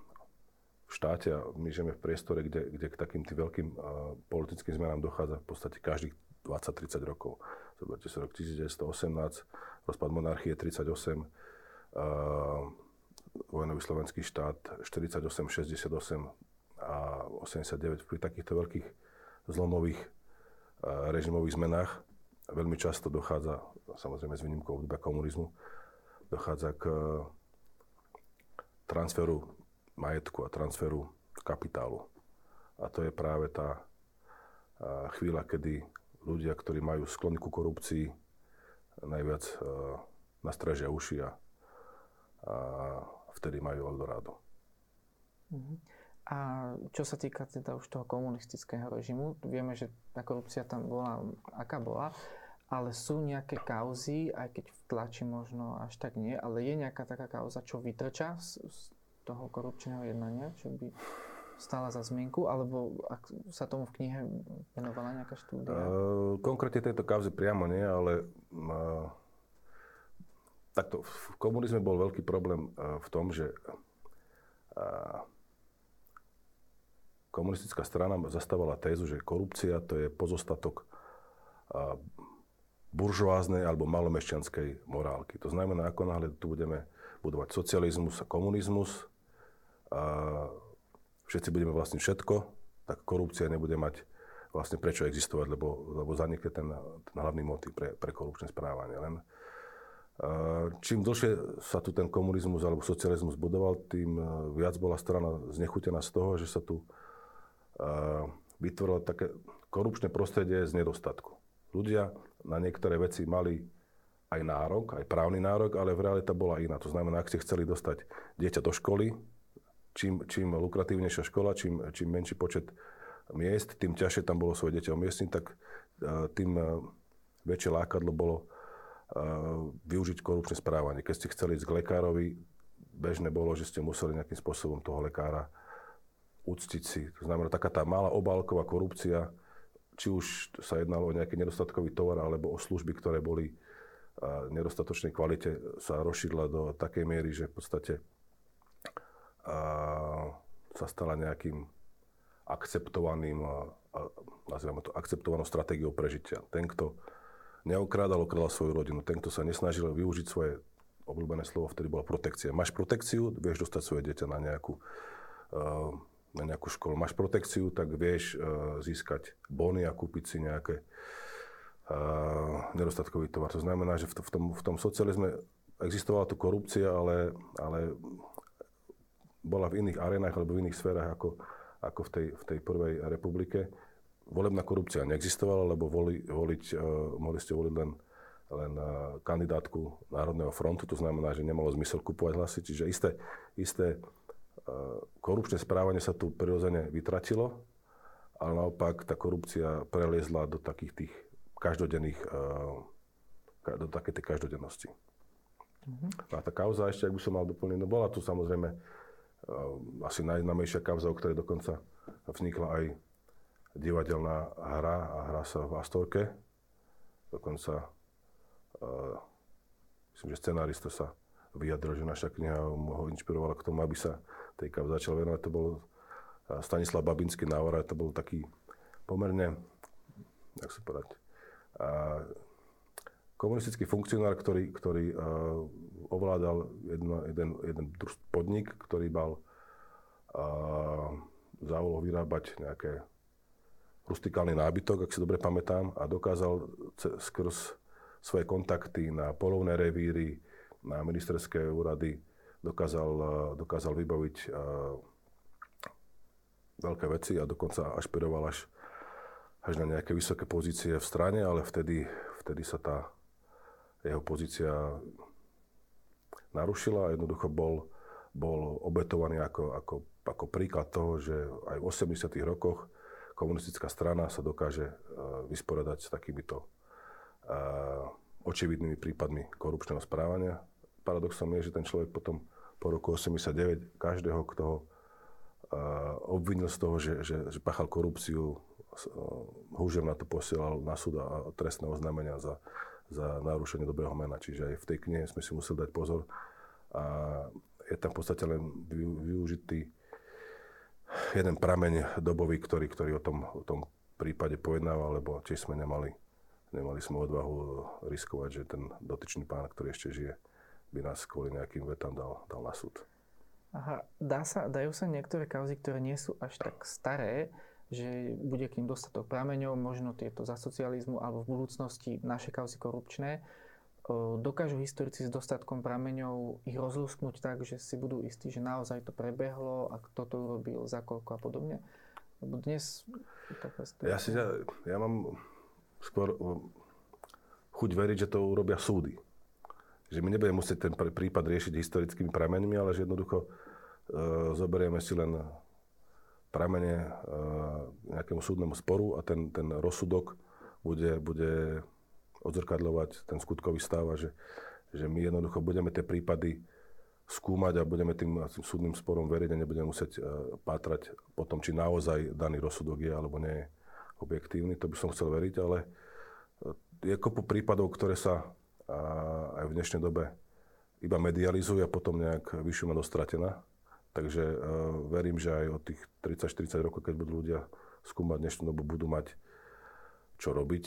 štáte, a my žijeme v priestore, kde, kde k takým tým veľkým politickým zmenám dochádza v podstate každých 20-30 rokov. Zoberte sa rok 1918, rozpad monarchie 38, uh, vojnový slovenský štát 48, 68 a 89. Pri takýchto veľkých zlomových režimových zmenách veľmi často dochádza, samozrejme s výnimkou obdobia komunizmu, dochádza k transferu majetku a transferu kapitálu. A to je práve tá chvíľa, kedy ľudia, ktorí majú sklony ku korupcii, najviac nastražia uši a, a vtedy majú Eldorado. Mhm. A čo sa týka teda už toho komunistického režimu, vieme, že tá korupcia tam bola, aká bola, ale sú nejaké kauzy, aj keď v tlači možno až tak nie, ale je nejaká taká kauza, čo vytrča z, z toho korupčného jednania, čo by stála za zmienku, alebo ak sa tomu v knihe venovala nejaká štúdia? Uh, konkrétne tejto kauzy priamo nie, ale uh, takto, v komunizme bol veľký problém uh, v tom, že uh, komunistická strana zastávala tézu, že korupcia to je pozostatok buržoáznej alebo malomešťanskej morálky. To znamená, ako náhle tu budeme budovať socializmus a komunizmus a všetci budeme vlastniť všetko, tak korupcia nebude mať vlastne prečo existovať, lebo, lebo zanikne ten, ten hlavný motív pre, pre korupčné správanie. Len čím dlhšie sa tu ten komunizmus alebo socializmus budoval, tým viac bola strana znechutená z toho, že sa tu vytvorilo také korupčné prostredie z nedostatku. Ľudia na niektoré veci mali aj nárok, aj právny nárok, ale v realita bola iná. To znamená, ak ste chceli dostať dieťa do školy, čím, čím lukratívnejšia škola, čím, čím menší počet miest, tým ťažšie tam bolo svoje dieťa umiestniť, tak tým väčšie lákadlo bolo využiť korupčné správanie. Keď ste chceli ísť k lekárovi, bežné bolo, že ste museli nejakým spôsobom toho lekára uctiť si. To znamená, taká tá malá obálková korupcia, či už sa jednalo o nejaký nedostatkový tovar alebo o služby, ktoré boli v nedostatočnej kvalite, sa rozšírila do takej miery, že v podstate sa stala nejakým akceptovaným, nazývame to akceptovanou stratégiou prežitia. Ten, kto neokrádal, okrádal svoju rodinu. Ten, kto sa nesnažil využiť svoje obľúbené slovo, vtedy bola protekcia. Máš protekciu, vieš dostať svoje dieťa na nejakú na nejakú školu, máš protekciu, tak vieš uh, získať bony a kúpiť si nejaké uh, nedostatkový tovar. To znamená, že v, tom, v tom socializme existovala tu korupcia, ale, ale bola v iných arenách alebo v iných sférach ako, ako v, tej, v tej prvej republike. Volebná korupcia neexistovala, lebo voli, voliť, uh, mohli ste voliť len, len uh, kandidátku Národného frontu, to znamená, že nemalo zmysel kupovať hlasy, čiže isté, isté korupčné správanie sa tu prirodzene vytratilo, ale naopak tá korupcia preliezla do takých tých každodenných, eh, do také tej každodennosti. Mm-hmm. A tá kauza ešte, ak by som mal doplniť, no bola tu samozrejme eh, asi najznamejšia kauza, o ktorej dokonca vznikla aj divadelná hra a hra sa v Astorke. Dokonca myslím, že scenárista sa vyjadril, že naša kniha ho inšpirovala k tomu, aby sa tej kauze začal venovať. To bol Stanislav Babinský návor, to bol taký pomerne, jak sa povedať, a, komunistický funkcionár, ktorý, ktorý uh, ovládal jedno, jeden, jeden podnik, ktorý mal uh, za úlohu vyrábať nejaké rustikálny nábytok, ak si dobre pamätám, a dokázal skrz svoje kontakty na polovné revíry, na ministerské úrady dokázal, eh, dokázal vybaviť eh, veľké veci a dokonca ašpiroval až, až na nejaké vysoké pozície v strane, ale vtedy, vtedy sa tá jeho pozícia narušila a jednoducho bol, bol obetovaný ako, ako, ako príklad toho, že aj v 80. rokoch komunistická strana sa dokáže uh, vysporiadať s takýmito očividnými prípadmi korupčného správania. Paradoxom je, že ten človek potom po roku 89 každého, kto ho obvinil z toho, že, že, že pachal korupciu, húžem na to posielal na súd a trestné oznámenia za, za narušenie dobrého mena. Čiže aj v tej knihe sme si museli dať pozor. A je tam v podstate len využitý jeden prameň dobový, ktorý, ktorý o, tom, o tom prípade pojednával, lebo tiež sme nemali, nemali sme odvahu riskovať, že ten dotyčný pán, ktorý ešte žije, by nás kvôli nejakým vetám dal, dal na súd. Aha, dá sa, dajú sa niektoré kauzy, ktoré nie sú až tak staré, že bude k ním dostatok prameňov, možno tieto za socializmu alebo v budúcnosti naše kauzy korupčné, dokážu historici s dostatkom prameňov ich rozlusknúť tak, že si budú istí, že naozaj to prebehlo a kto to urobil, za koľko a podobne? Lebo dnes... Ja, si, ja, ja mám skôr chuť veriť, že to urobia súdy že my nebudeme musieť ten prípad riešiť historickými prameňmi, ale že jednoducho e, zoberieme si len pramene e, nejakému súdnemu sporu a ten, ten rozsudok bude, bude odzrkadľovať ten skutkový stav a že, že my jednoducho budeme tie prípady skúmať a budeme tým, tým súdnym sporom veriť a nebudeme musieť e, pátrať po tom, či naozaj daný rozsudok je alebo nie je objektívny. To by som chcel veriť, ale e, je kopu prípadov, ktoré sa a aj v dnešnej dobe iba medializujú a potom nejak vyšuma dostratená. Takže uh, verím, že aj od tých 30-40 rokov, keď budú ľudia skúmať dnešnú dobu, budú mať čo robiť.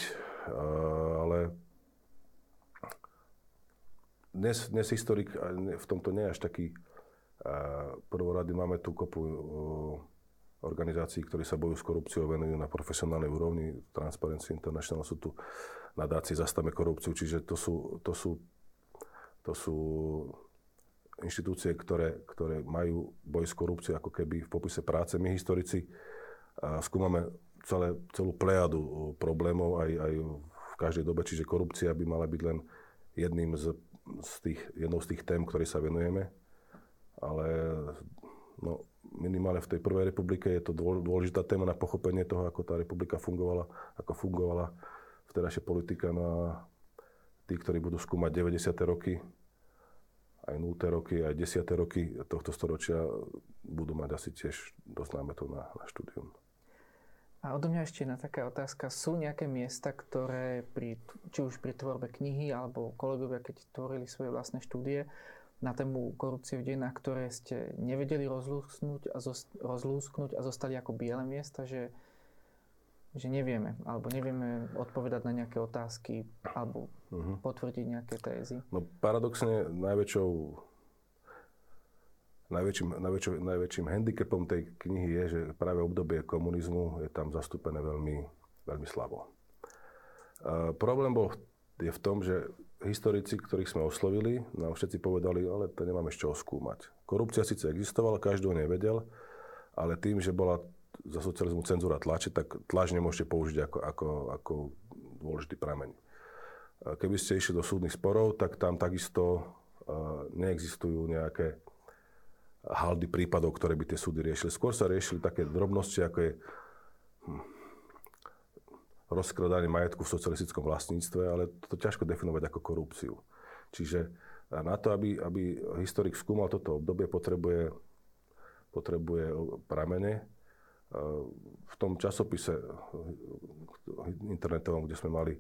Uh, ale dnes, dnes historik v tomto nie je až taký uh, prvorady. Máme tu kopu uh, organizácií, ktorí sa bojujú s korupciou, venujú na profesionálnej úrovni. Transparency International sú tu nadácie Zastame korupciu, čiže to sú, to sú, to sú inštitúcie, ktoré, ktoré majú boj s korupciou ako keby v popise práce. My historici skúmame celé, celú plejadu problémov aj, aj v každej dobe, čiže korupcia by mala byť len jedným z, z tých, jednou z tých tém, ktoré sa venujeme. Ale no, minimálne v tej prvej republike je to dôležitá téma na pochopenie toho, ako tá republika fungovala, ako fungovala vtedajšia politika. No a tí, ktorí budú skúmať 90. roky, aj 0. roky, aj 10. roky tohto storočia, budú mať asi tiež dosť námetov na, na štúdium. A odo mňa ešte jedna taká otázka. Sú nejaké miesta, ktoré pri, či už pri tvorbe knihy, alebo kolegovia, keď tvorili svoje vlastné štúdie na tému korupcie v dejinách, ktoré ste nevedeli rozlúsknuť a, zost, rozlúsknuť a zostali ako biele miesta, že, že nevieme, alebo nevieme odpovedať na nejaké otázky, alebo uh-huh. potvrdiť nejaké tézy? No paradoxne najväčšou Najväčším, najväčším, najväčším handicapom tej knihy je, že práve obdobie komunizmu je tam zastúpené veľmi, veľmi slabo. Uh, problém bol je v tom, že historici, ktorých sme oslovili, nám všetci povedali, ale to nemáme z čoho skúmať. Korupcia síce existovala, každý o nej vedel, ale tým, že bola za socializmu cenzúra tlače, tak tlač nemôžete použiť ako, ako, ako dôležitý prameň. Keby ste išli do súdnych sporov, tak tam takisto neexistujú nejaké haldy prípadov, ktoré by tie súdy riešili. Skôr sa riešili také drobnosti, ako je hm, rozkladanie majetku v socialistickom vlastníctve, ale to ťažko definovať ako korupciu. Čiže na to, aby, aby historik skúmal toto obdobie, potrebuje, potrebuje pramene. V tom časopise internetovom, kde sme mali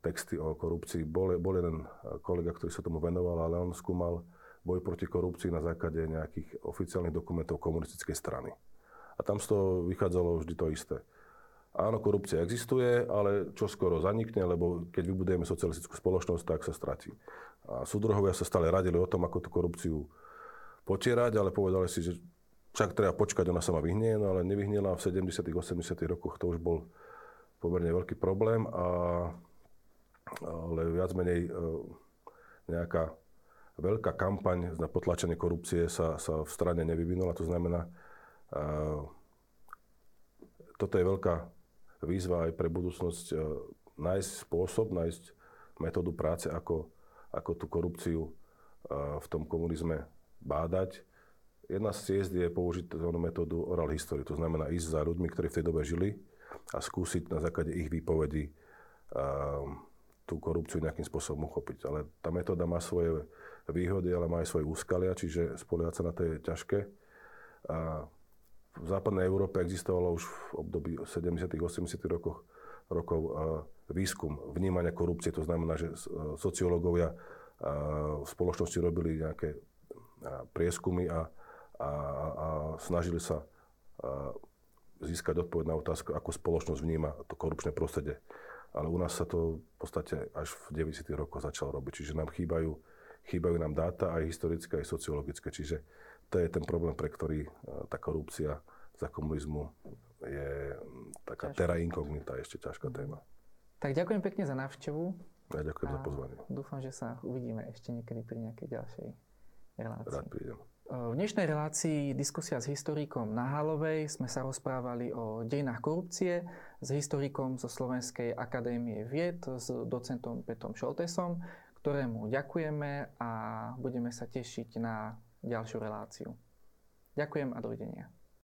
texty o korupcii, bol, bol jeden kolega, ktorý sa tomu venoval, ale on skúmal boj proti korupcii na základe nejakých oficiálnych dokumentov komunistickej strany. A tam z toho vychádzalo vždy to isté. Áno, korupcia existuje, ale čo skoro zanikne, lebo keď vybudujeme socialistickú spoločnosť, tak sa stratí. A súdruhovia sa stále radili o tom, ako tú korupciu potierať, ale povedali si, že však treba počkať, ona sa ma vyhnie, no ale nevyhnela v 70 80 rokoch, to už bol pomerne veľký problém, a, ale viac menej e, nejaká veľká kampaň na potlačenie korupcie sa, sa v strane nevyvinula. To znamená, uh, toto je veľká výzva aj pre budúcnosť uh, nájsť spôsob, nájsť metódu práce, ako, ako tú korupciu v tom komunizme bádať. Jedna z ciest je použiť tzv. metódu oral history, to znamená ísť za ľuďmi, ktorí v tej dobe žili a skúsiť na základe ich výpovedí tú korupciu nejakým spôsobom uchopiť. Ale tá metóda má svoje výhody, ale má aj svoje úskalia, čiže spoliehať sa na to je ťažké. A v západnej Európe existovalo už v období 70 80 rokoch, rokov výskum vnímania korupcie. To znamená, že sociológovia v spoločnosti robili nejaké prieskumy a, a, a snažili sa získať odpoveď na otázku, ako spoločnosť vníma to korupčné prostredie ale u nás sa to v podstate až v 90. rokoch začalo robiť. Čiže nám chýbajú, chýbajú nám dáta aj historické, aj sociologické. Čiže to je ten problém, pre ktorý e, tá korupcia za komunizmu je taká Ťažko. terra incognita, ešte ťažká téma. Tak ďakujem pekne za návštevu. Ja ďakujem za pozvanie. Dúfam, že sa uvidíme ešte niekedy pri nejakej ďalšej relácii. Rád prídem. V dnešnej relácii diskusia s historikom Nahalovej sme sa rozprávali o dejinách korupcie s historikom zo Slovenskej akadémie vied, s docentom Petom Šoltesom, ktorému ďakujeme a budeme sa tešiť na ďalšiu reláciu. Ďakujem a dovidenia.